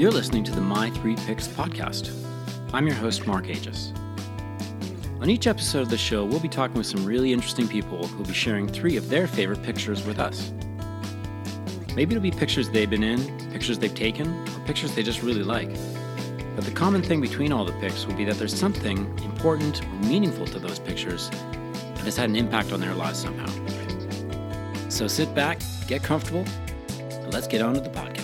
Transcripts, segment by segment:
You're listening to the My Three Picks podcast. I'm your host, Mark Aegis. On each episode of the show, we'll be talking with some really interesting people who'll be sharing three of their favorite pictures with us. Maybe it'll be pictures they've been in, pictures they've taken, or pictures they just really like. But the common thing between all the picks will be that there's something important or meaningful to those pictures that has had an impact on their lives somehow. So sit back, get comfortable, and let's get on to the podcast.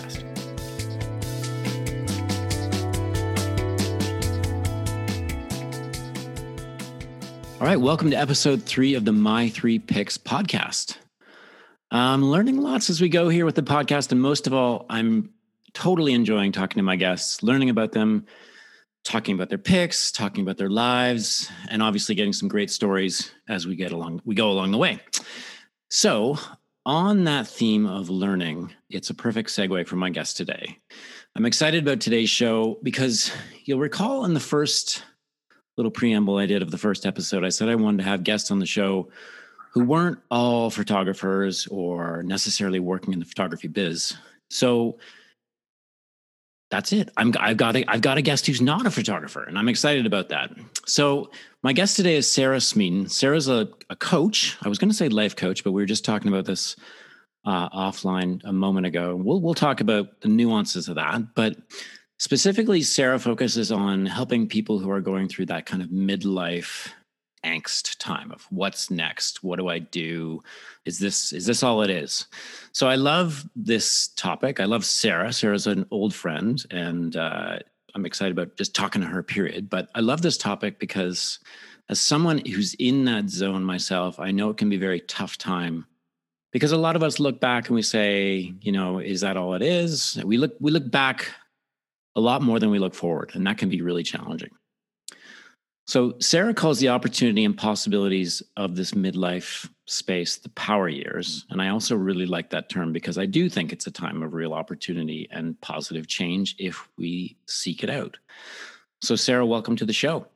All right, welcome to episode three of the My Three Picks podcast. I'm learning lots as we go here with the podcast, and most of all, I'm totally enjoying talking to my guests, learning about them, talking about their picks, talking about their lives, and obviously getting some great stories as we get along. We go along the way. So, on that theme of learning, it's a perfect segue for my guest today. I'm excited about today's show because you'll recall in the first little preamble I did of the first episode, I said I wanted to have guests on the show who weren't all photographers or necessarily working in the photography biz. So that's it. I'm, I've got a, I've got a guest who's not a photographer, and I'm excited about that. So my guest today is Sarah Smeaton. Sarah's a, a coach. I was going to say life coach, but we were just talking about this uh, offline a moment ago. We'll we'll talk about the nuances of that, but Specifically, Sarah focuses on helping people who are going through that kind of midlife angst time of what's next? What do i do? Is this is this all it is? So i love this topic. I love sarah. Sarah's an old friend and uh, i'm excited about just talking to her period. But i love this topic because as someone who's in that zone myself i know it can be a very tough time because a lot of us look back and we say you know is that all it is? We look we look back a lot more than we look forward, and that can be really challenging. So, Sarah calls the opportunity and possibilities of this midlife space the power years. And I also really like that term because I do think it's a time of real opportunity and positive change if we seek it out. So, Sarah, welcome to the show.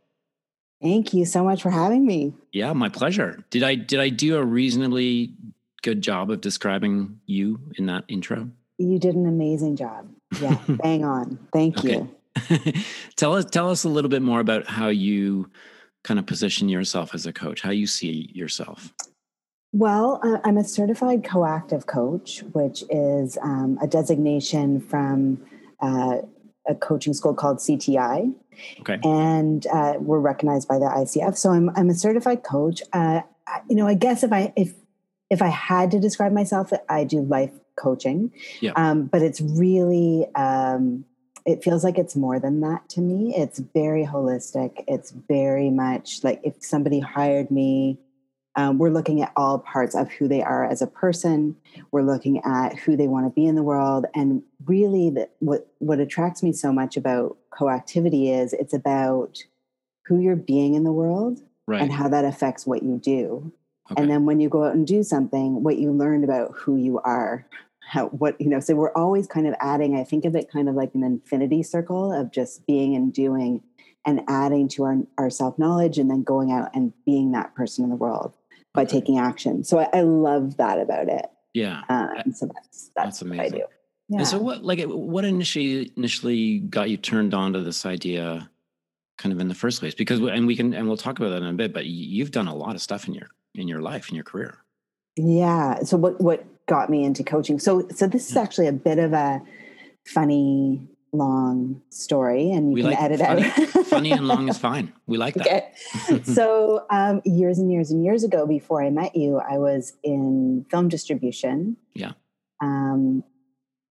Thank you so much for having me. Yeah, my pleasure. Did I did I do a reasonably good job of describing you in that intro? You did an amazing job. Yeah, bang on. Thank you. tell us tell us a little bit more about how you kind of position yourself as a coach, how you see yourself. Well, uh, I'm a certified coactive coach, which is um, a designation from uh, a coaching school called CTI. Okay. And uh, we're recognized by the ICF. So I'm, I'm a certified coach. Uh, you know, I guess if I if if I had to describe myself, I do life coaching. Yeah. Um, but it's really, um, it feels like it's more than that to me. It's very holistic. It's very much like if somebody hired me, um, we're looking at all parts of who they are as a person. We're looking at who they want to be in the world, and really, the, what what attracts me so much about coactivity is it's about who you're being in the world right. and how that affects what you do. Okay. And then when you go out and do something, what you learn about who you are how what you know so we're always kind of adding i think of it kind of like an infinity circle of just being and doing and adding to our, our self-knowledge and then going out and being that person in the world by okay. taking action. So I, I, love that about it. Yeah. Um, so that's that's, that's amazing. what i do. Yeah. And so what like what initially initially got you turned on to this idea kind of in the first place? Because and we can and we'll talk about that in a bit but you've done a lot of stuff in your in your life in your career. Yeah. So what what got me into coaching. So so this is actually a bit of a funny long story and you we can like edit funny, out. funny and long is fine. We like that. Okay. so um, years and years and years ago, before I met you, I was in film distribution. Yeah. Um,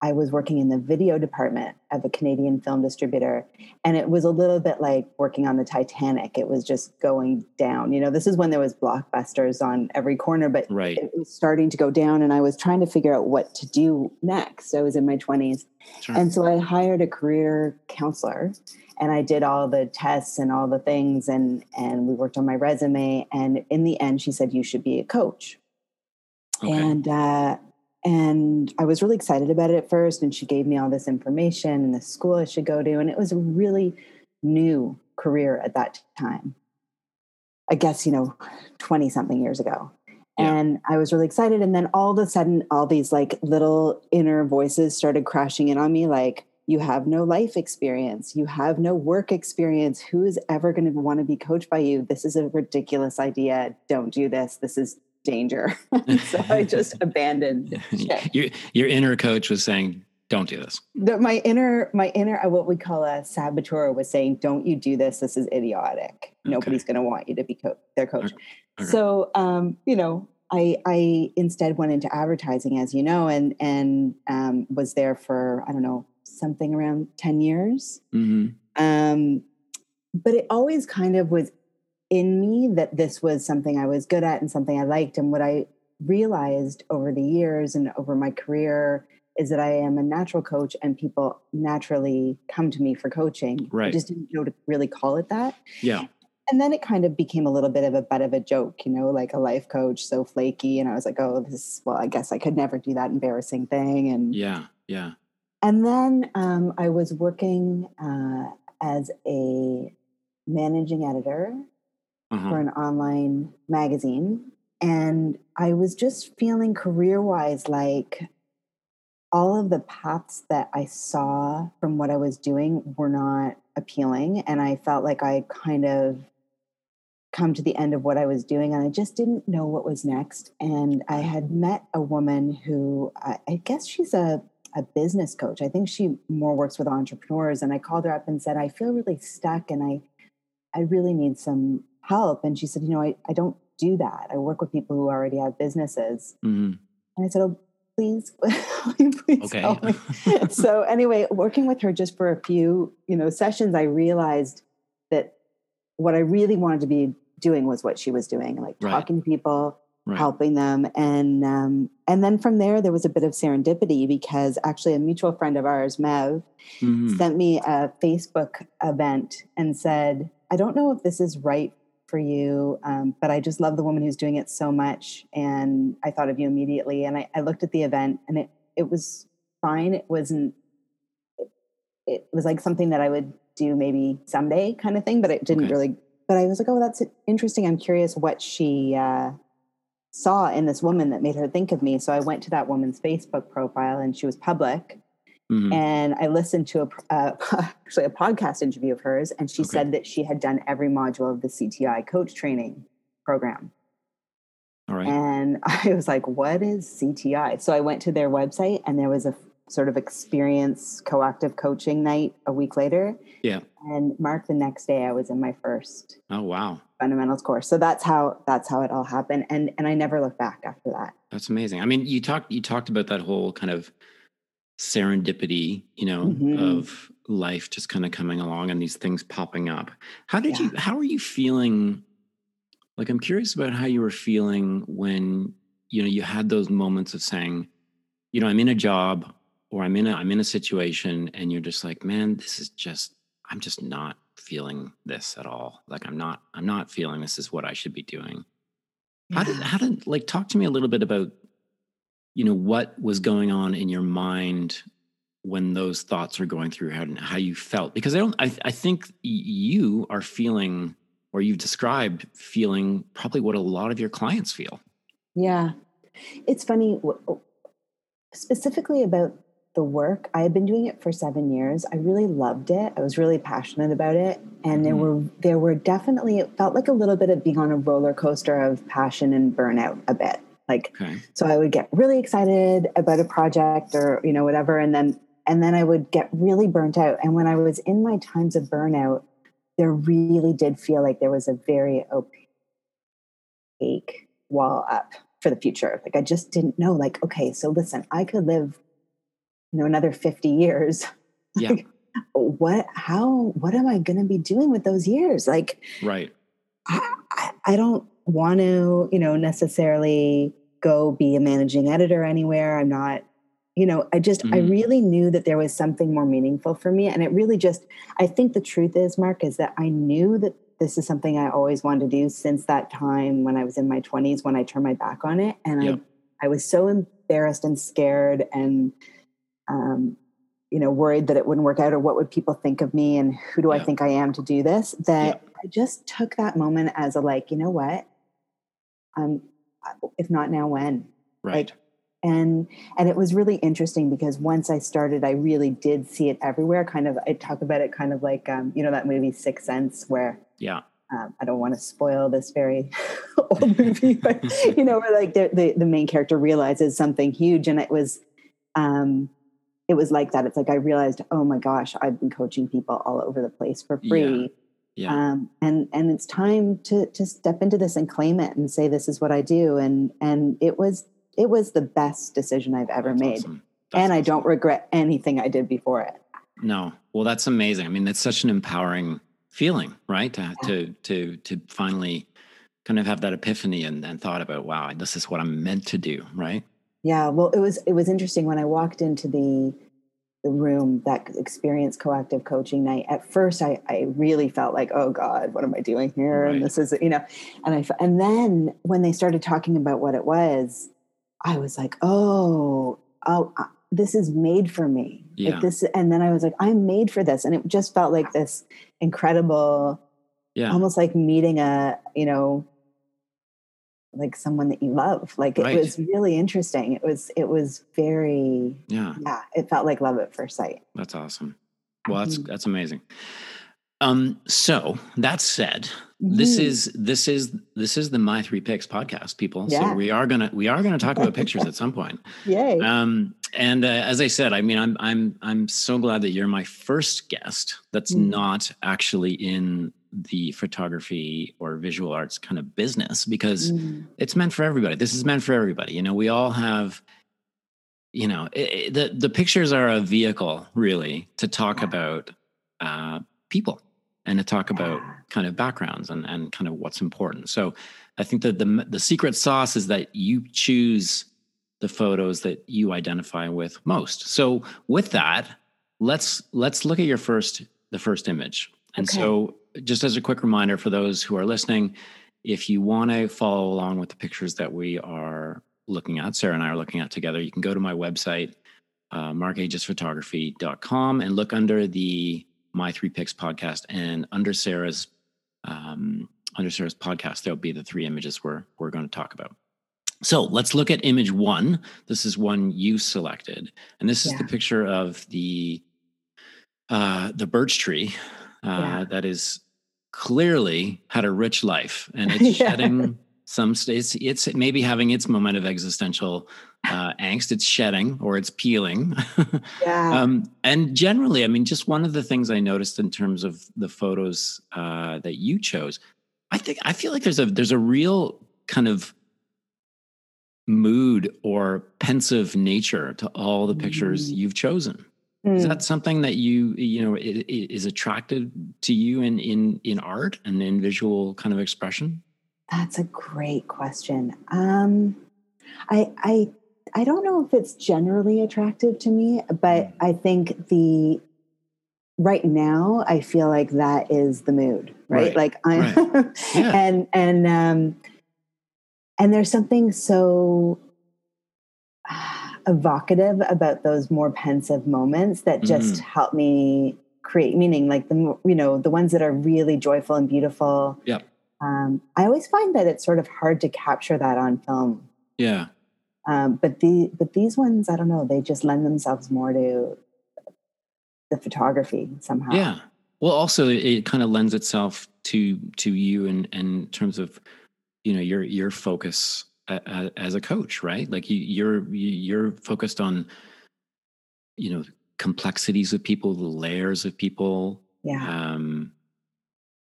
I was working in the video department of a Canadian film distributor. And it was a little bit like working on the Titanic. It was just going down. You know, this is when there was blockbusters on every corner, but right. it was starting to go down. And I was trying to figure out what to do next. I was in my 20s. Sure. And so I hired a career counselor and I did all the tests and all the things and and we worked on my resume. And in the end, she said, you should be a coach. Okay. And uh, and I was really excited about it at first. And she gave me all this information and the school I should go to. And it was a really new career at that time. I guess, you know, 20 something years ago. Yeah. And I was really excited. And then all of a sudden, all these like little inner voices started crashing in on me like, you have no life experience, you have no work experience. Who is ever going to want to be coached by you? This is a ridiculous idea. Don't do this. This is danger. so I just abandoned. Your your inner coach was saying, "Don't do this." The, my inner my inner what we call a saboteur was saying, "Don't you do this? This is idiotic. Okay. Nobody's going to want you to be co- their coach." Okay. So, um, you know, I, I instead went into advertising, as you know, and and um, was there for I don't know something around 10 years. Mm-hmm. Um, but it always kind of was in me that this was something I was good at and something I liked. And what I realized over the years and over my career is that I am a natural coach and people naturally come to me for coaching. Right. I just didn't know to really call it that. Yeah. And then it kind of became a little bit of a butt of a joke, you know, like a life coach, so flaky. And I was like, oh, this, well, I guess I could never do that embarrassing thing. And yeah, yeah. And then um, I was working uh, as a managing editor uh-huh. for an online magazine. And I was just feeling career wise like all of the paths that I saw from what I was doing were not appealing. And I felt like I kind of come to the end of what I was doing and I just didn't know what was next. And I had met a woman who I, I guess she's a a business coach. I think she more works with entrepreneurs. And I called her up and said, I feel really stuck and I I really need some help. And she said, you know, I, I don't do that. I work with people who already have businesses. Mm-hmm. And I said, oh, please, please okay. help me. so anyway, working with her just for a few, you know, sessions, I realized that what I really wanted to be doing was what she was doing, like right. talking to people, right. helping them. And um, and then from there, there was a bit of serendipity because actually a mutual friend of ours, Mev, mm-hmm. sent me a Facebook event and said, "I don't know if this is right for you, um, but I just love the woman who's doing it so much, and I thought of you immediately." And I, I looked at the event, and it it was fine. It wasn't. It, it was like something that I would do maybe someday, kind of thing, but it didn't okay. really but I was like, oh, that's interesting. I'm curious what she uh, saw in this woman that made her think of me. So I went to that woman's Facebook profile and she was public. Mm-hmm. And I listened to a uh, actually a podcast interview of hers, and she okay. said that she had done every module of the CTI coach training program. All right. And I was like, "What is CTI?" So I went to their website, and there was a sort of experience coactive coaching night a week later. Yeah. And Mark, the next day I was in my first. Oh wow. Fundamentals course. So that's how that's how it all happened, and and I never looked back after that. That's amazing. I mean, you talked you talked about that whole kind of serendipity, you know, mm-hmm. of life just kind of coming along and these things popping up. How did yeah. you? How are you feeling? Like, I'm curious about how you were feeling when you know you had those moments of saying, you know, I'm in a job or I'm in a I'm in a situation and you're just like, man, this is just I'm just not feeling this at all. Like I'm not I'm not feeling this is what I should be doing. Yeah. How did how did like talk to me a little bit about you know what was going on in your mind when those thoughts are going through how how you felt because I don't I I think you are feeling or you've described feeling probably what a lot of your clients feel. Yeah. It's funny specifically about the work. I had been doing it for seven years. I really loved it. I was really passionate about it. And there mm-hmm. were there were definitely it felt like a little bit of being on a roller coaster of passion and burnout a bit. Like okay. so I would get really excited about a project or, you know, whatever. And then and then I would get really burnt out. And when I was in my times of burnout, there really did feel like there was a very opaque wall up for the future. Like I just didn't know, like, okay, so listen, I could live you know another 50 years yeah what how what am i going to be doing with those years like right I, I, I don't want to you know necessarily go be a managing editor anywhere i'm not you know i just mm-hmm. i really knew that there was something more meaningful for me and it really just i think the truth is mark is that i knew that this is something i always wanted to do since that time when i was in my 20s when i turned my back on it and yep. i i was so embarrassed and scared and um, you know, worried that it wouldn't work out or what would people think of me and who do yeah. I think I am to do this, that yeah. I just took that moment as a like, you know what? Um, if not now, when? Right. Like, and and it was really interesting because once I started, I really did see it everywhere. Kind of, I talk about it kind of like um, you know that movie Six Sense, where yeah, um, I don't want to spoil this very old movie, but you know, where like the, the, the main character realizes something huge, and it was, um, it was like that. It's like I realized, oh my gosh, I've been coaching people all over the place for free, yeah. yeah. Um, and and it's time to to step into this and claim it and say this is what I do, and and it was it was the best decision I've ever that's made, awesome. and awesome. I don't regret anything I did before it. No, well, that's amazing. I mean, that's such an empowering feeling, right? To to to, to finally kind of have that epiphany and, and thought about, wow, this is what I'm meant to do, right? Yeah. Well, it was it was interesting when I walked into the the room that experienced coactive coaching night. At first, I I really felt like, oh God, what am I doing here? Right. And this is you know, and I and then when they started talking about what it was, I was like, oh, oh. Uh, this is made for me Yeah. like this and then i was like i'm made for this and it just felt like this incredible Yeah. almost like meeting a you know like someone that you love like it was really interesting it was it was very yeah. yeah it felt like love at first sight That's awesome. Well, that's Mhm. that's amazing. Um, so that said, this Mhm. is this is this is the My Three Picks podcast, people. Yeah. So we are gonna we are gonna talk about pictures at some point. yay Um, and uh, as I said, I mean, I'm I'm I'm so glad that you're my first guest that's Mm. not actually in the photography or visual arts kind of business because Mm. it's meant for everybody. This is meant for everybody. You know, we all have, you know, it, it- the the pictures are a vehicle really to talk Yeah. about uh, people and to talk about kind of backgrounds and and kind of what's important. So, I think that the the secret sauce is that you choose the photos that you identify with most. So, with that, let's let's look at your first the first image. And Okay. so, just as a quick reminder for those who are listening, if you want to follow along with the pictures that we are looking at, Sarah and I are looking at together, you can go to my website, uh, markagesphotography.com, and look under the My Three Picks podcast. And under Sarah's um, under Sarah's podcast, there'll be the three images we're we're going to talk about. So let's look at image one. This is one you selected, and this is the picture of the uh, the birch tree uh, Yeah. that is clearly had a rich life, and it's Yeah. shedding some. st- It's it's maybe having its moment of existential uh, angst. It's shedding or it's peeling. yeah um, and generally, I mean, just one of the things I noticed in terms of the photos uh, that you chose, I think I feel like there's a there's a real kind of mood or pensive nature to all the pictures Mm. you've chosen. Is Mm. that something that you you know is attracted to you in in in art and in visual kind of expression? That's a great question. Um, I I I don't know if it's generally attractive to me, but Mm. I think the right now I feel like that is the mood, right? Right, Like I'm Yeah. and and um and there's something so ah, evocative about those more pensive moments that just Mhm. help me create meaning like the you know the ones that are really joyful and beautiful yeah um, I always find that it's sort of hard to capture that on film. Yeah. Um, but the but these ones, I don't know, they just lend themselves more to the photography somehow. Yeah. Well, also it, it kind of lends itself to to you in in terms of you know your your focus a, as a coach, right? Like you you're you- you're focused on you know complexities of people, the layers of people, yeah, um,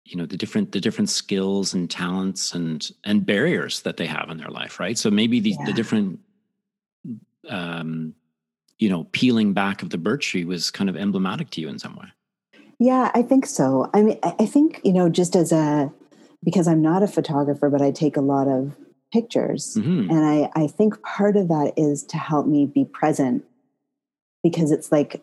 you know the different the different skills and talents and and barriers that they have in their life, right? So maybe the the different um, you know peeling back of the birch tree was kind of emblematic to you in some way. yeah. I think so. I mean, I think you know, just as a because I'm not a photographer, but I take a lot of pictures, Mhm. and I I think part of that is to help me be present because it's like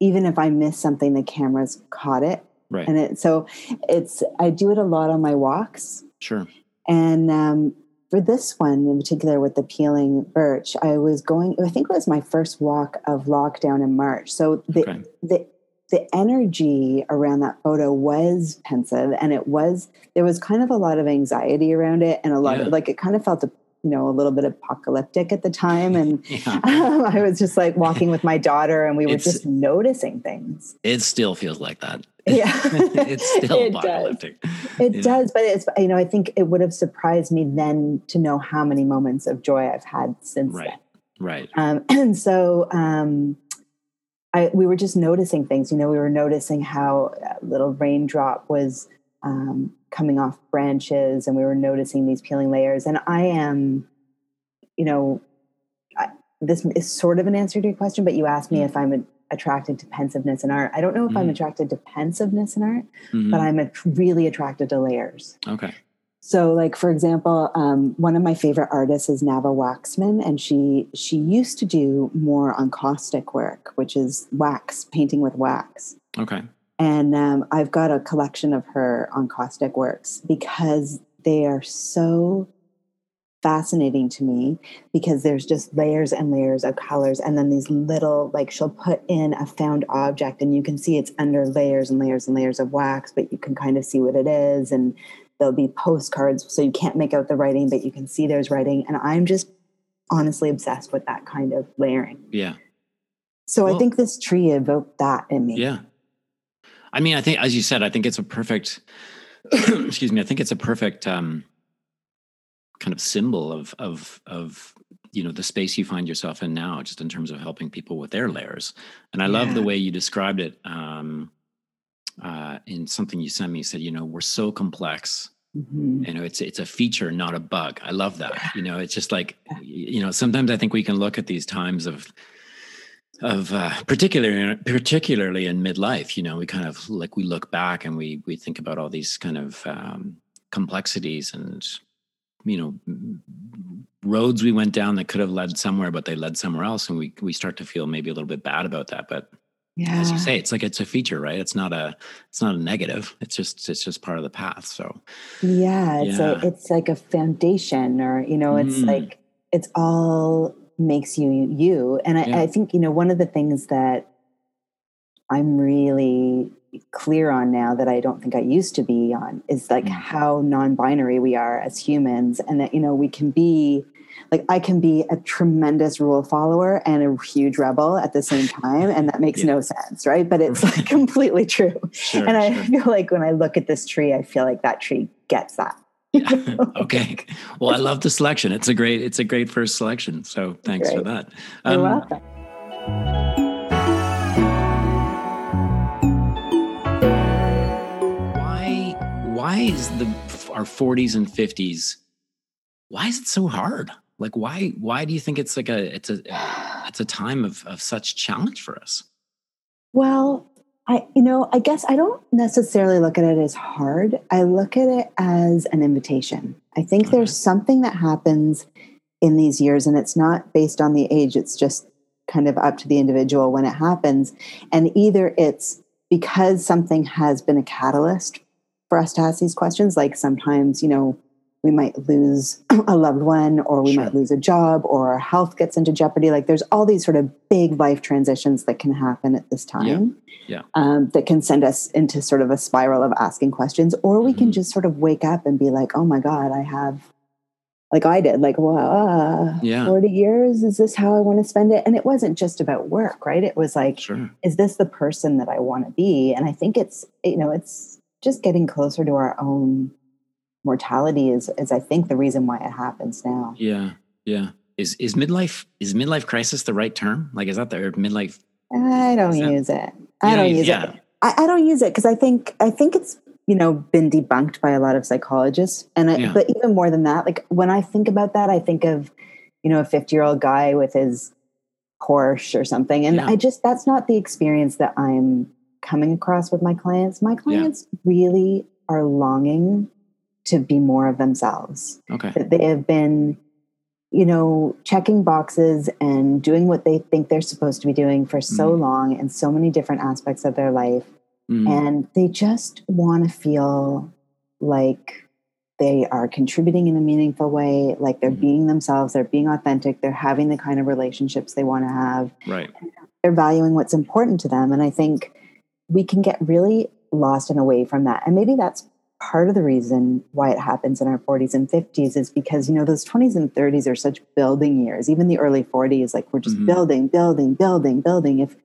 even if I miss something, the camera's caught it, Right. and it so it's I do it a lot on my walks. Sure. And um, for this one in particular with the peeling birch, I was going, I think it was my first walk of lockdown in March. So the, Okay. the, the energy around that photo was pensive and it was, there was kind of a lot of anxiety around it and a lot Yeah. of like, it kind of felt a, you know, a little bit apocalyptic at the time. And yeah. um, I was just like walking with my daughter and we were it's, just noticing things. It still feels like that. Yeah. it's still it apocalyptic. Does. It does. But it's, you know, I think it would have surprised me then to know how many moments of joy I've had since right. then. Right. Um, and so, um, I, we were just noticing things. You know, we were noticing how a little raindrop was um, coming off branches, and we were noticing these peeling layers. And I am, you know, I, this is sort of an answer to your question, but you asked me mm-hmm. if I'm attracted to pensiveness in art. I don't know if mm-hmm. I'm attracted to pensiveness in art, mm-hmm. but I'm a, really attracted to layers. Okay. So, like for example, um, one of my favorite artists is Nava Waxman, and she she used to do more encaustic work, which is wax painting with wax. Okay. And um, I've got a collection of her encaustic works because they are so fascinating to me because there's just layers and layers of colors and then these little like she'll put in a found object and you can see it's under layers and layers and layers of wax but you can kind of see what it is and there'll be postcards so you can't make out the writing but you can see there's writing and i'm just honestly obsessed with that kind of layering. Yeah. So well, i think this tree evoked that in me. Yeah. I mean i think as you said i think it's a perfect excuse me i think it's a perfect um kind of symbol of of of you know the space you find yourself in now just in terms of helping people with their layers. And i yeah. love the way you described it um uh, in something you sent me said, you know, we're so complex. Mm-hmm. You know, it's it's a feature, not a bug. I love that. You know, it's just like, you know, sometimes I think we can look at these times of of uh, particularly particularly in midlife. You know, we kind of like we look back and we we think about all these kind of um, complexities and you know roads we went down that could have led somewhere, but they led somewhere else, and we we start to feel maybe a little bit bad about that. But yeah. as you say it's like it's a feature right it's not a it's not a negative it's just it's just part of the path so yeah it's yeah. a it's like a foundation or you know it's mm. like it's all makes you you and I, yeah. I think you know one of the things that i'm really clear on now that i don't think i used to be on is like mm. how non-binary we are as humans and that you know we can be like I can be a tremendous rule follower and a huge rebel at the same time. And that makes yeah. no sense, right? But it's like completely true. Sure, and I sure. feel like when I look at this tree, I feel like that tree gets that. yeah. okay. Well, I love the selection. It's a great, it's a great first selection. So thanks great. for that. Um, You're welcome. Why, why is the our 40s and 50s? Why is it so hard? Like why why do you think it's like a it's a it's a time of of such challenge for us? Well i you know i guess i don't necessarily look at it as hard. I look at it as an invitation. I think okay. there's something that happens in these years and it's not based on the age it's just kind of up to the individual when it happens. And either it's because something has been a catalyst for us to ask these questions like sometimes you know we might lose a loved one or we sure. might lose a job or our health gets into jeopardy like there's all these sort of big life transitions that can happen at this time yeah. yeah. Um, that can send us into sort of a spiral of asking questions or we mm-hmm. can just sort of wake up and be like oh my god i have like i did like wow uh, yeah. 40 years is this how i want to spend it and it wasn't just about work right it was like sure. is this the person that i want to be and i think it's you know it's just getting closer to our own mortality is is I think the reason why it happens now. Yeah, yeah. Is is midlife is midlife crisis the right term? Like is that the midlife? I don't use it. I don't use yeah. it. I, I, don't use it because I think I think it's you know been debunked by a lot of psychologists, and I, yeah. but even more than that, like when I think about that, I think of you know a fifty year old guy with his Porsche or something, and yeah. I just that's not the experience that I'm coming across with my clients. My clients really are longing to be more of themselves. Okay. That they have been, you know, checking boxes and doing what they think they're supposed to be doing for so mm. long in so many different aspects of their life. Mm. And they just want to feel like they are contributing in a meaningful way, like they're mm. being themselves, they're being authentic, they're having the kind of relationships they want to have. Right. They're valuing what's important to them. And I think we can get really lost and away from that. And maybe that's part of the reason why it happens in our 40s and 50s is because you know those 20s and 30s are such building years even the early 40s like we're just mm-hmm. building building building building if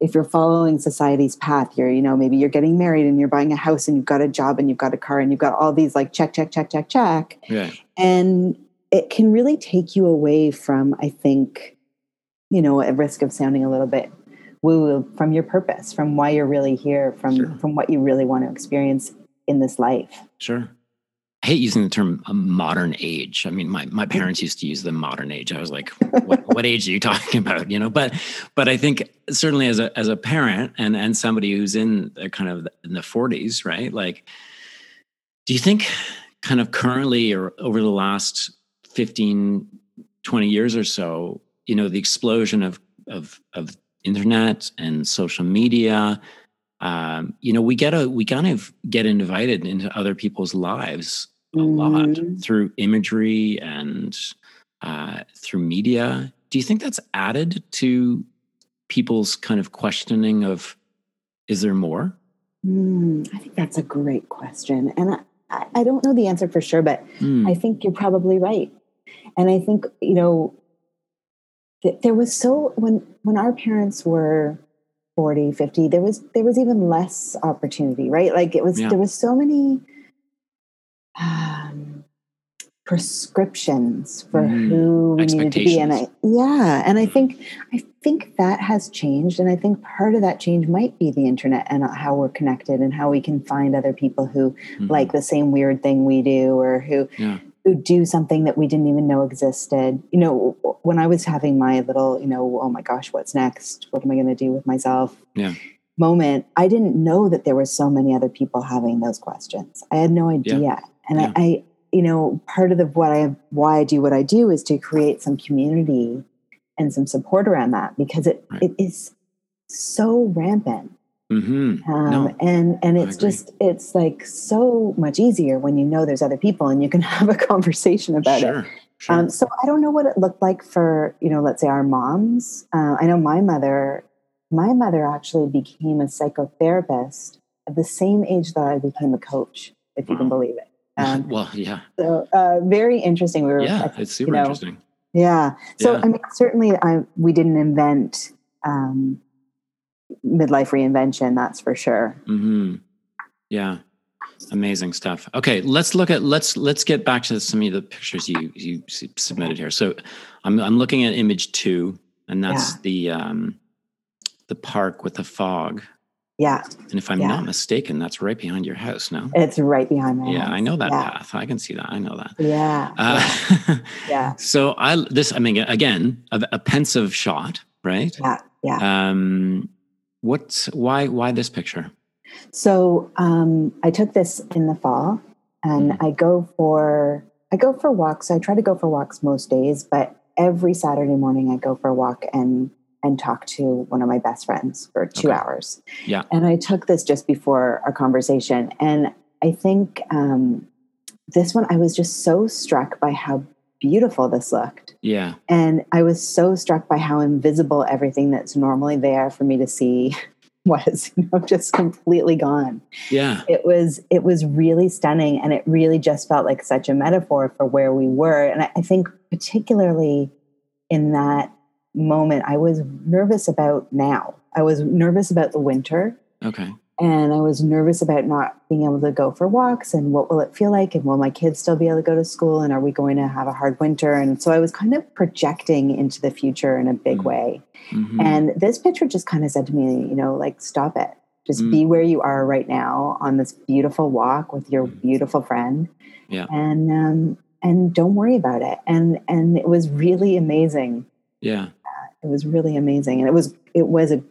if you're following society's path you're you know maybe you're getting married and you're buying a house and you've got a job and you've got a car and you've got all these like check check check check check yeah. and it can really take you away from i think you know at risk of sounding a little bit woo woo from your purpose from why you're really here from sure. from what you really want to experience in this life. Sure. I hate using the term modern age. I mean, my, my parents used to use the modern age. I was like, what, what age are you talking about? You know, but, but I think certainly as a, as a parent and, and somebody who's in the kind of in the forties, right? Like, do you think kind of currently or over the last 15, 20 years or so, you know, the explosion of, of, of internet and social media um, you know, we get a we kind of get invited into other people's lives a mm-hmm. lot through imagery and uh, through media. Do you think that's added to people's kind of questioning of is there more? Mm, I think that's a great question, and I, I don't know the answer for sure, but mm. I think you're probably right. And I think you know, there was so when when our parents were 40 50 there was there was even less opportunity right like it was yeah. there was so many um, prescriptions for mm. who we needed to be and I, yeah and i think i think that has changed and i think part of that change might be the internet and how we're connected and how we can find other people who mm-hmm. like the same weird thing we do or who yeah who do something that we didn't even know existed. You know, when I was having my little, you know, oh my gosh, what's next? What am I going to do with myself? Yeah. Moment, I didn't know that there were so many other people having those questions. I had no idea. Yeah. And yeah. I, I, you know, part of the what I why I do what I do is to create some community and some support around that because it right. it is so rampant Mm-hmm. Um, no, and and it's just it's like so much easier when you know there's other people and you can have a conversation about sure, it. Sure. Um, so I don't know what it looked like for you know let's say our moms. Uh, I know my mother. My mother actually became a psychotherapist at the same age that I became a coach, if wow. you can believe it. Um, well, yeah. So uh, very interesting. We were yeah, it's super you know, interesting. Yeah. So yeah. I mean, certainly, I we didn't invent um, midlife reinvention that's for sure. Mm-hmm. yeah. Amazing stuff. Okay let's look at let's let's get back to some of the pictures you you submitted here. So i'm i'm looking at image two and that's yeah. the um the park with the fog. Yeah. And if i'm yeah. not mistaken that's right behind your house no? It's right behind my yeah house. i know that yeah. path. I can see that. I know that. Yeah. Uh, yeah. So i this i mean again a, a pensive shot right? Yeah. Yeah. Um What's why why this picture? So um, I took this in the fall, and mm-hmm. I go for I go for walks. I try to go for walks most days, but every Saturday morning I go for a walk and and talk to one of my best friends for two okay. hours. Yeah, and I took this just before our conversation, and I think um, this one I was just so struck by how beautiful this looked. Yeah. And I was so struck by how invisible everything that's normally there for me to see was, you know, just completely gone. Yeah. It was it was really stunning and it really just felt like such a metaphor for where we were. And I, I think particularly in that moment, I was nervous about now. I was nervous about the winter. Okay and I was nervous about not being able to go for walks and what will it feel like and will my kids still be able to go to school and are we going to have a hard winter and so I was kind of projecting into the future in a big mm-hmm. way mm-hmm. and this picture just kind of said to me you know like stop it just mm-hmm. be where you are right now on this beautiful walk with your mm. beautiful friend yeah and um and don't worry about it and and it was really amazing yeah uh, it was really amazing and it was it was a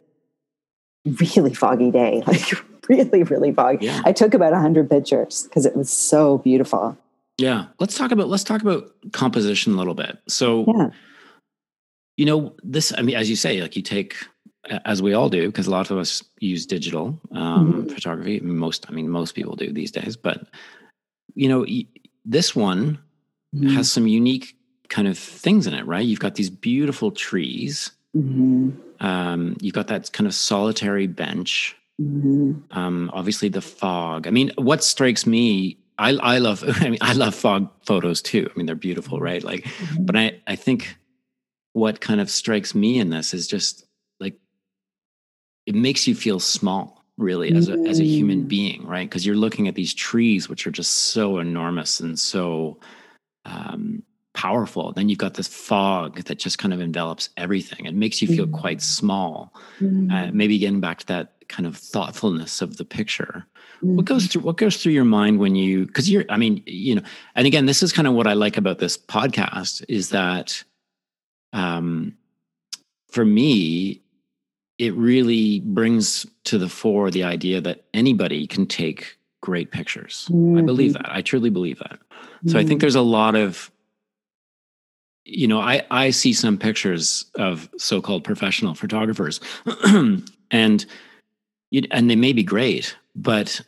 really foggy day, like really, really foggy. Yeah. I took about a hundred pictures because it was so beautiful. Yeah. Let's talk about let's talk about composition a little bit. So yeah. you know, this I mean, as you say, like you take as we all do, because a lot of us use digital um, mm-hmm. photography. Most, I mean, most people do these days. But you know, this one mm-hmm. has some unique kind of things in it, right? You've got these beautiful trees. Mm-hmm. Um, you've got that kind of solitary bench. Mm-hmm. Um, obviously, the fog. I mean, what strikes me, I, I love. I mean, I love fog photos too. I mean, they're beautiful, right? Like, mm-hmm. but I, I think what kind of strikes me in this is just like it makes you feel small, really, as a as a human mm. being, right? Because you're looking at these trees, which are just so enormous and so um, powerful. Then you've got this fog that just kind of envelops everything. It makes you feel mm. quite small. Mm. Uh, maybe getting back to that kind of thoughtfulness of the picture. Mm. What goes mm-hmm. through what goes through your mind when you because you're I mean, you know, and again, this is kind of what I like about this podcast is that um for me, it really brings to the fore the idea that anybody can take great pictures. Mm-hmm. I believe that. I truly believe that. So mm-hmm. I think mm-hmm. there's a lot of you know, I I see some pictures of so-called professional photographers and and they may be great, but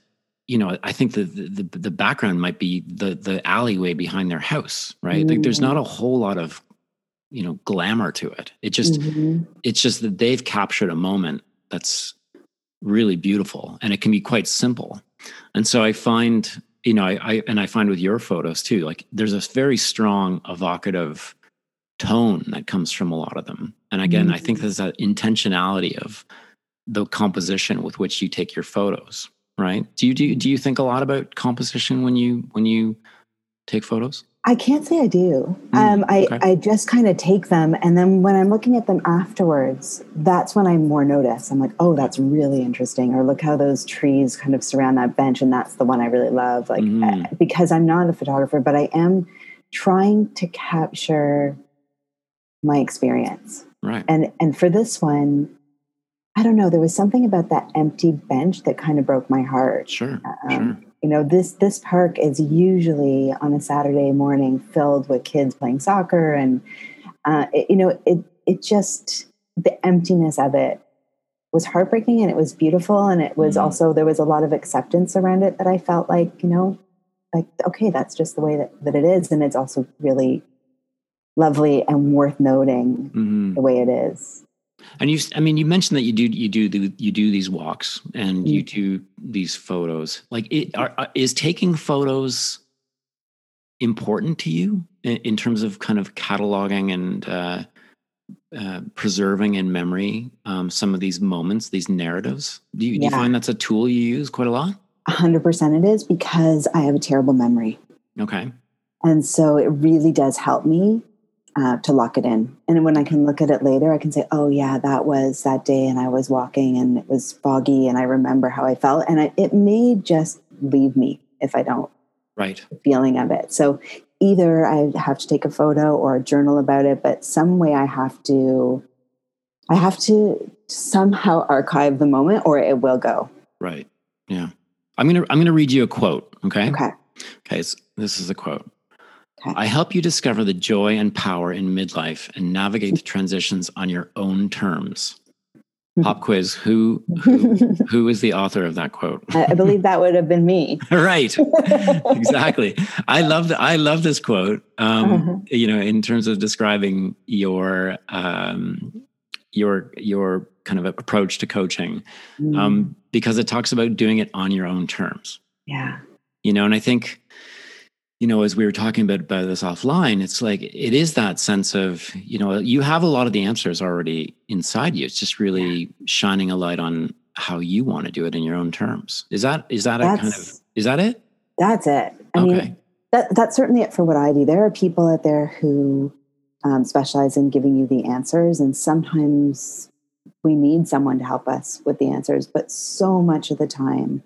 you know, I think the, the the background might be the the alleyway behind their house, right? Mm-hmm. Like there's not a whole lot of you know glamour to it. It just mm-hmm. it's just that they've captured a moment that's really beautiful, and it can be quite simple. And so I find, you know, I, I and I find with your photos too, like there's a very strong evocative tone that comes from a lot of them. And again, mm-hmm. I think mm-hmm. there's that intentionality of the composition with which you take your photos right do you do, do you think a lot about composition when you when you take photos i can't say i do mm, um, I, okay. I just kind of take them and then when i'm looking at them afterwards that's when i more notice i'm like oh that's really interesting or look how those trees kind of surround that bench and that's the one i really love like mm. because i'm not a photographer but i am trying to capture my experience right and and for this one I don't know. There was something about that empty bench that kind of broke my heart. Sure, um, sure. You know, this this park is usually on a Saturday morning filled with kids playing soccer, and uh, it, you know, it it just the emptiness of it was heartbreaking, and it was beautiful, and it was mm. also there was a lot of acceptance around it that I felt like you know, like okay, that's just the way that that it is, and it's also really lovely and worth noting mm-hmm. the way it is. And you, I mean, you mentioned that you do you do the, you do these walks and you mm-hmm. do these photos. Like, it, are, are, is taking photos important to you in, in, terms of kind of cataloging and uh, uh, preserving in memory um, some of these moments, these narratives? Do you, yeah. do you find that's a tool you use quite a lot? A hundred percent, it is because I have a terrible memory. Okay. And so it really does help me uh, to lock it in. And when I can look at it later, I can say, oh, yeah, that was that day, and I was walking and it was foggy, and I remember how I felt. And I, it may just leave me if I don't. Right. feeling of it. So either I have to take a photo or a journal about it, but some way I have to, I have to somehow archive the moment or it will go. Right. Yeah. I'm gonna I'm gonna read you a quote. Okay. Okay. Okay. So this is a quote. Okay. I help you discover the joy and power in midlife and navigate the transitions on your own terms. Pop quiz: Who who who is the author of that quote? I believe that would have been me. right, exactly. I love the, I love this quote. Um, uh-huh. You know, in terms of describing your um, your your kind of approach to coaching, mm. um, because it talks about doing it on your own terms. Yeah. You know, and I think you know, as we were talking about, about this offline, it's like it is that sense of, you know, you have a lot of the answers already inside you. It's just really shining a light on how you want to do it in your own terms. Is that is that that's, a kind of is that it? That's it. I okay. mean, that that's certainly it for what I do. There are people out there who um, specialize in giving you the answers, and sometimes we need someone to help us with the answers. But so much of the time,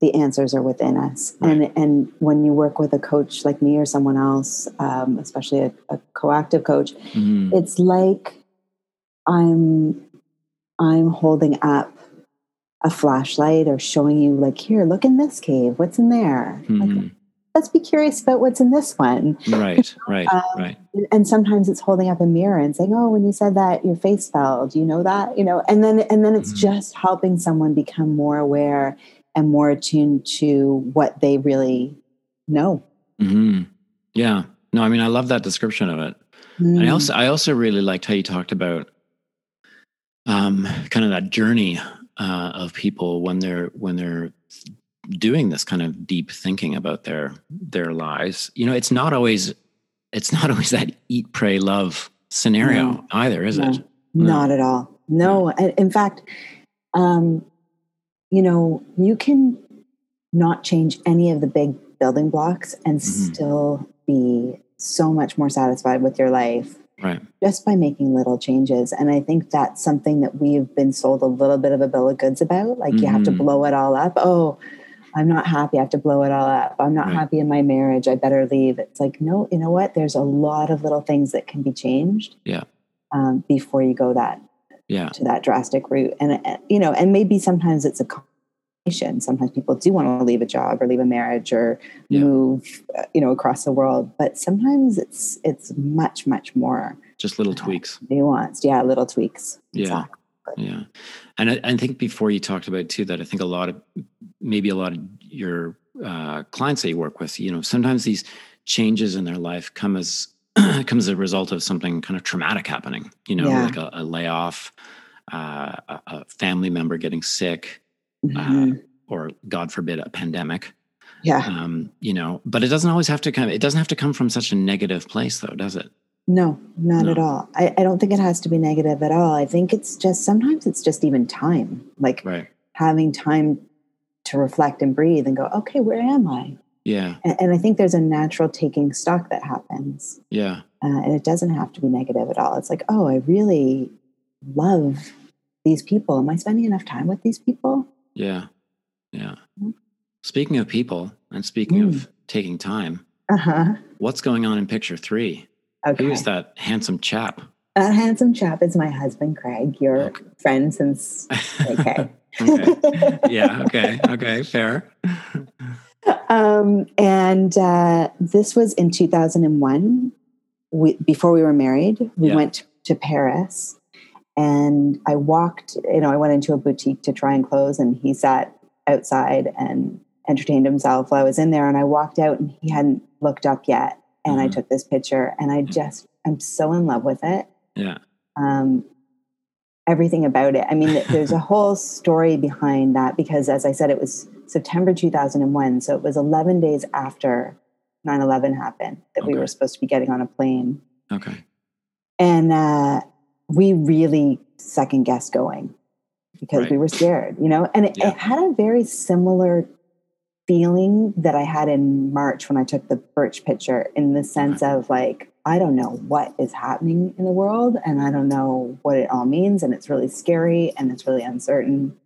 the answers are within us. Right. And and when you work with a coach like me or someone else, um, especially a, a coactive coach, mm-hmm. it's like I'm I'm holding up a flashlight or showing you like here, look in this cave. What's in there? Mm-hmm. Like, let's be curious about what's in this one. Right, right, um, right. And sometimes it's holding up a mirror and saying, "Oh, when you said that, your face fell. Do you know that?" You know, and then and then it's mm-hmm. just helping someone become more aware and more attuned to what they really know. Mm-hmm. Yeah. No, I mean, I love that description of it. Mm. I also, I also really liked how you talked about um, kind of that journey uh, of people when they're when they're doing this kind of deep thinking about their their lives. You know, it's not always it's not always that eat, pray, love scenario no. either, is no. it? No. Not at all. No. In fact, um, you know, you can not change any of the big building blocks and mm-hmm. still be so much more satisfied with your life right. just by making little changes. And i think that's something that we've been sold a little bit of a bill of goods about. Like mm-hmm. you have to mm-hmm. blow it all up. Oh i'm not happy. I have to blow it all up. I'm not right. happy in my marriage. I better leave. It's like no you know what? There's a lot of little things that can be changed yeah. um, before you go that yeah. to that drastic route. And uh, you know and maybe sometimes it's a combination. sometimes people do want to leave a job or leave a marriage or yeah. move uh, you know across the world but sometimes it's it's much much more just little uh, tweaks. nuanced. Yeah little tweaks. Yeah. Exactly. yeah. And I, I, think before you talked about too that i think a lot of maybe a lot of your uh, clients that you work with you know sometimes these changes in their life come as come as a result of something kind of traumatic happening you know yeah. like a, a layoff uh, a, a family member getting sick mm-hmm. uh, or God forbid, a pandemic. Yeah. Um, you know, but it doesn't always have to come. It doesn't have to come from such a negative place, though, does it? No, not no. at all. I, I don't think it has to be negative at all. I think it's just sometimes it's just even time, like right. having time to reflect and breathe and go, okay, where am I? Yeah. And, and I think there's a natural taking stock that happens. Yeah. Uh, and it doesn't have to be negative at all. It's like, oh, I really love these people. Am I spending enough time with these people? Yeah. Yeah. Mm-hmm. Speaking of people and speaking mm. of taking time, uh-huh. what's going on in picture three? Okay. Who is that handsome chap? That handsome chap is my husband, Craig, your okay. friend since okay. okay. Yeah. Okay. Okay. Fair. Um, and uh, this was in 2001. We, before we were married, we yeah. went to Paris and I walked, you know, I went into a boutique to try and close, and he sat outside and entertained himself while I was in there. And I walked out, and he hadn't looked up yet. And mm-hmm. I took this picture, and I just, I'm so in love with it. Yeah. Um, everything about it. I mean, there's a whole story behind that because, as I said, it was September 2001. So it was 11 days after 9 11 happened that okay. we were supposed to be getting on a plane. Okay. And, uh, we really second guessed going because right. we were scared, you know? And it, yeah. it, had a very similar feeling that I had in March when I took the birch picture in the sense of like, I don't know what is happening in the world and I don't know what it all means. And it's really scary and it's really uncertain.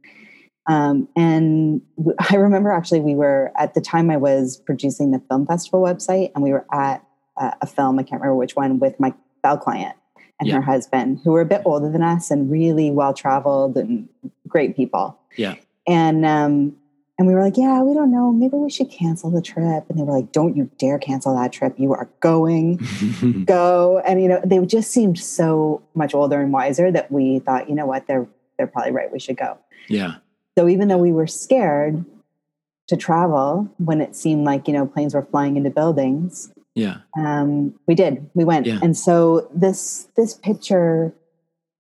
Um, and I remember actually, we were at the time I was producing the film festival website and we were at a, a film, I can't remember which one, with my Bell client and yeah. her husband, who were a bit older than us and really well traveled and great people. Yeah. And um, and we were like, yeah, we don't know. Maybe we should cancel the trip. And they were like, don't you dare cancel that trip. You are going, go. And you know, they just seemed so much older and wiser that we thought, you know what, they're they're probably right. We should go. Yeah. So even though we were scared to travel when it seemed like you know planes were flying into buildings, yeah. Um, we did. We went. Yeah. And so this this picture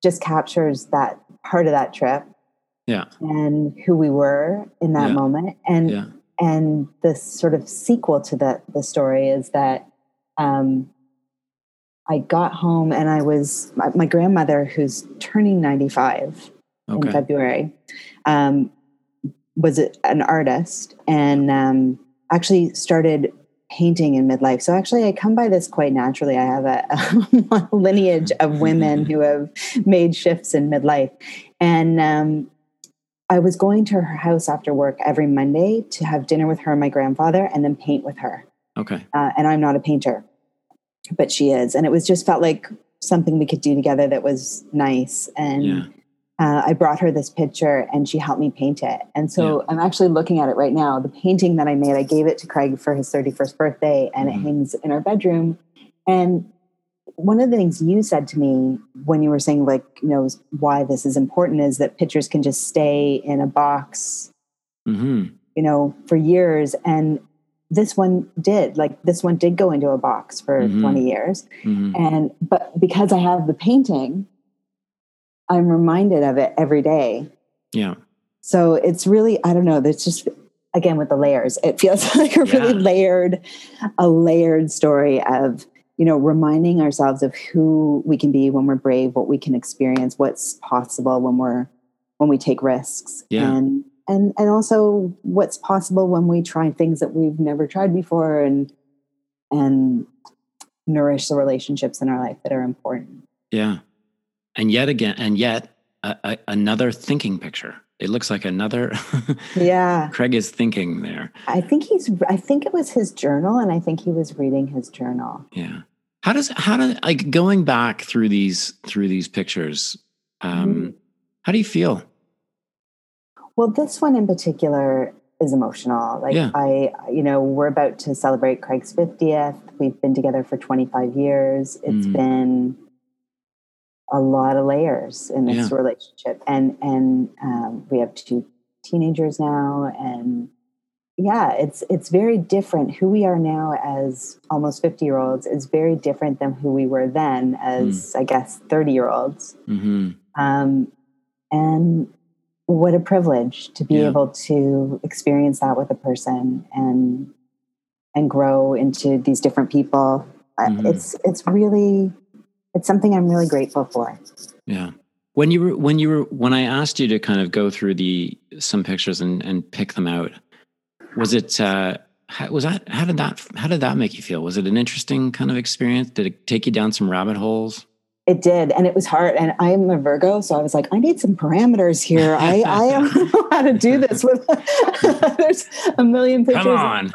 just captures that part of that trip. Yeah. And who we were in that yeah. moment. And yeah. and the sort of sequel to the the story is that um, I got home and I was my, my grandmother, who's turning 95 okay. in February, um, was an artist and um, actually started painting in midlife. So actually, I come by this quite naturally. I have a, a lineage of women who have made shifts in midlife, and um, I was going to her house after work every Monday to have dinner with her and my grandfather, and then paint with her. Okay. Uh, and I'm not a painter, but she is, and it was just felt like something we could do together that was nice and. Yeah uh, I brought her this picture and she helped me paint it. And so yeah. I'm actually looking at it right now. The painting that I made, I gave it to Craig for his 31st birthday and mm-hmm. it hangs in our bedroom. And one of the things you said to me when you were saying, like, you know, why this is important is that pictures can just stay in a box, mm-hmm. you know, for years. And this one did like this one did go into a box for mm-hmm. 20 years mm-hmm. and but because i have the painting I'm reminded of it every day. Yeah. So it's really, I don't know, there's just again with the layers, it feels like a yeah. really layered, a layered story of, you know, reminding ourselves of who we can be when we're brave, what we can experience, what's possible when we're when we take risks. Yeah. And and and also what's possible when we try things that we've never tried before and and nourish the relationships in our life that are important. Yeah. And yet again, and yet a, a, another thinking picture. It looks like another. yeah. Craig is thinking there. I think he's, I think it was his journal and I think he was reading his journal. Yeah. How does, how do, like going back through these, through these pictures, um, mm-hmm. how do you feel? Well, this one in particular is emotional. Like yeah. I, you know, we're about to celebrate Craig's 50th. We've been together for 25 years. It's mm. been a lot of layers in this yeah. relationship. And, and um, we have two teenagers now and yeah, it's, it's very different. Who we are now as almost 50 year olds is very different than who we were then as, mm. I guess, 30 year olds. Mm-hmm. Um, and what a privilege to be yeah. able to experience that with a person and and grow into these different people mm-hmm. it's it's really it's something i'm really grateful for yeah when you were when you were when i asked you to kind of go through the some pictures and and pick them out was it uh was that how did that how did that make you feel was it an interesting kind of experience did it take you down some rabbit holes it did, and it was hard. And I'm a Virgo, so I was like, I need some parameters here. I, I don't know how to do this. With there's a million pictures. Come on.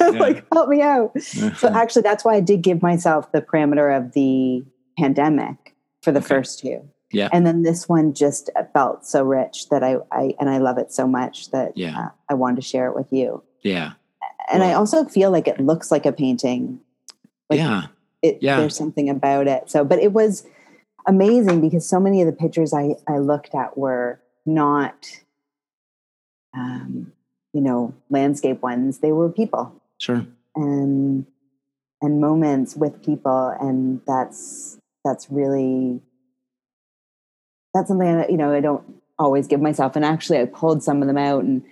like, help me out. so actually, that's why I did give myself the parameter of the pandemic for the okay. first two. Yeah. And then this one just felt so rich that I, I and I love it so much that yeah. Uh, I wanted to share it with you. Yeah. And well, I also feel like it looks like a painting. Like, yeah it, yeah. there's something about it. So, but it was amazing because so many of the pictures I, I looked at were not, um, you know, landscape ones. They were people. Sure. And, and moments with people. And that's, that's really, that's something I, you know, I don't always give myself. And actually I pulled some of them out and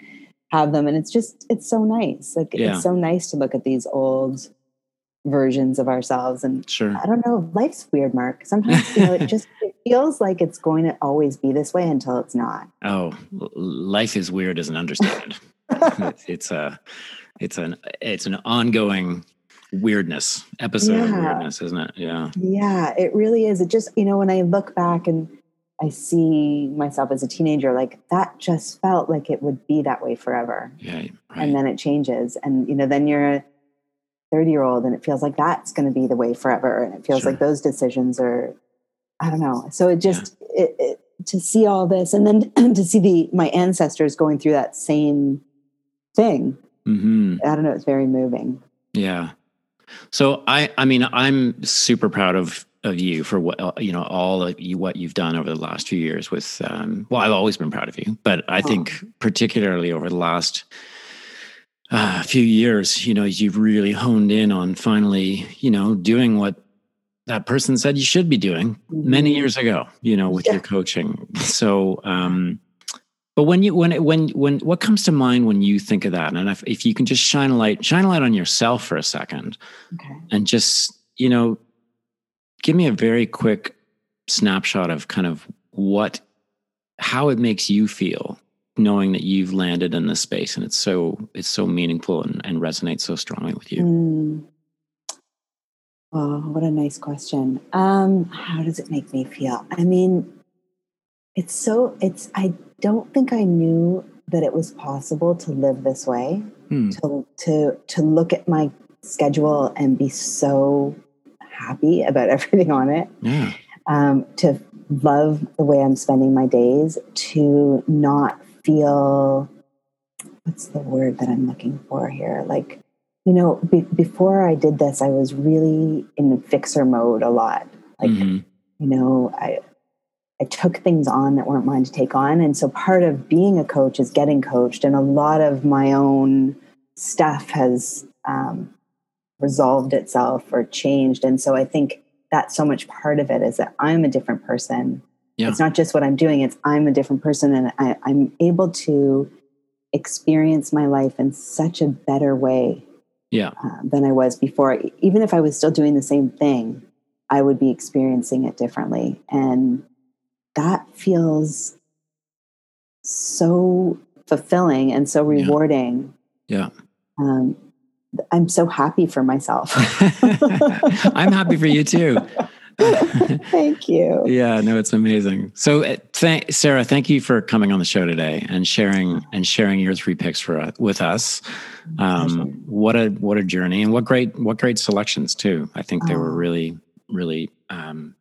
have them. And it's just, it's so nice. Like yeah. it's so nice to look at these old, versions of ourselves and sure i don't know life's weird mark sometimes you know it just it feels like it's going to always be this way until it's not oh life is weird as an understatement it's a it's an it's an ongoing weirdness episode yeah. of weirdness isn't it yeah yeah it really is it just you know when i look back and i see myself as a teenager like that just felt like it would be that way forever yeah right. and then it changes and you know then you're 30 year old and it feels like that's going to be the way forever and it feels sure. like those decisions are i don't know so it just yeah. it, it, to see all this and then to see the my ancestors going through that same thing mm-hmm. i don't know it's very moving yeah so i i mean i'm super proud of of you for what uh, you know all of you what you've done over the last few years with um well i've always been proud of you but i oh. think particularly over the last uh, a few years, you know, you've really honed in on finally, you know, doing what that person said you should be doing many mm-hmm. years ago, you know, with yeah. your coaching. So, um, but when you when when when what comes to mind when you think of that, and if, if you can just shine a light, shine a light on yourself for a second, okay. and just you know, give me a very quick snapshot of kind of what how it makes you feel knowing that you've landed in this space and it's so it's so meaningful and, and resonates so strongly with you mm. oh what a nice question um how does it make me feel i mean it's so it's i don't think i knew that it was possible to live this way hmm. to to to look at my schedule and be so happy about everything on it yeah um, to love the way i'm spending my days to not feel what's the word that I'm looking for here? Like, you know, be, before I did this, I was really in fixer mode a lot. Like, mm-hmm. you know, I I took things on that weren't mine to take on, and so part of being a coach is getting coached, and a lot of my own stuff has um, resolved itself or changed, and so I think that's so much part of it is that I'm a different person Yeah. It's not just what I'm doing, it's I'm a different person and I, I'm able to experience my life in such a better way yeah. Uh, than I was before. Even if I was still doing the same thing, I would be experiencing it differently. And that feels so fulfilling and so rewarding. Yeah. yeah. Um, I'm so happy for myself. I'm happy for you too. thank you. Yeah, no, it's amazing. So, uh, Sarah, thank you for coming on the show today and sharing and sharing your three picks for uh, with us. Um, what a what a journey, and what great what great selections too. I think they were really really um,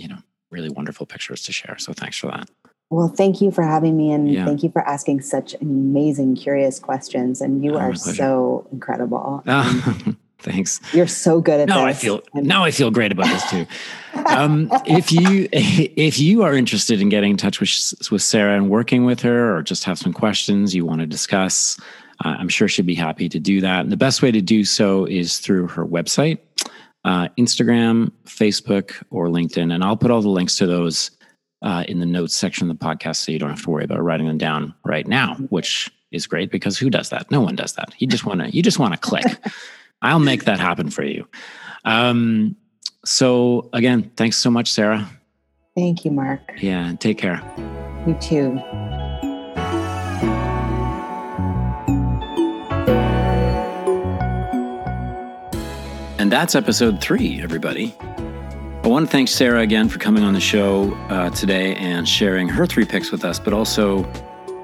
you know really wonderful pictures to share. So, thanks for that. Well, thank you for having me, and yeah. thank you for asking such amazing, curious questions. And you oh, are so incredible. Thanks. You're so good at now this. I feel now I feel great about this too. um, if you if you are interested in getting in touch with with Sarah and working with her, or just have some questions you want to discuss, uh, I'm sure she'd be happy to do that. And the best way to do so is through her website, uh, Instagram, Facebook, or LinkedIn. And I'll put all the links to those uh, in the notes section of the podcast, so you don't have to worry about writing them down right now, which is great because who does that? No one does that. You just want to you just want to click. I'll make that happen for you. Um, so again, thanks so much, Sarah. Thank you, Mark. Yeah, take care. You too. And that's episode three, everybody. I want to thank Sarah again for coming on the show uh, today and sharing her three picks with us, but also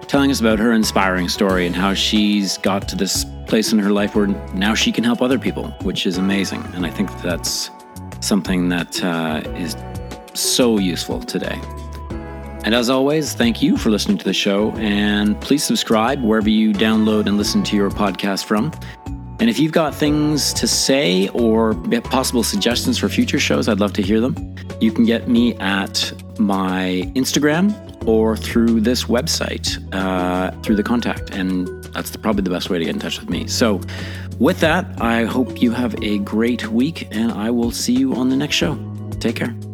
telling us about her inspiring story and how she's got to this place in her life where now she can help other people, which is amazing. And I think that's something that uh, is so useful today. And as always, thank you for listening to the show. And please subscribe wherever you download and listen to your podcast from. And if you've got things to say or possible suggestions for future shows, I'd love to hear them. You can get me at my Instagram or through this website, uh, through the contact. And that's probably the best way to get in touch with me. So, with that, I hope you have a great week and I will see you on the next show. Take care.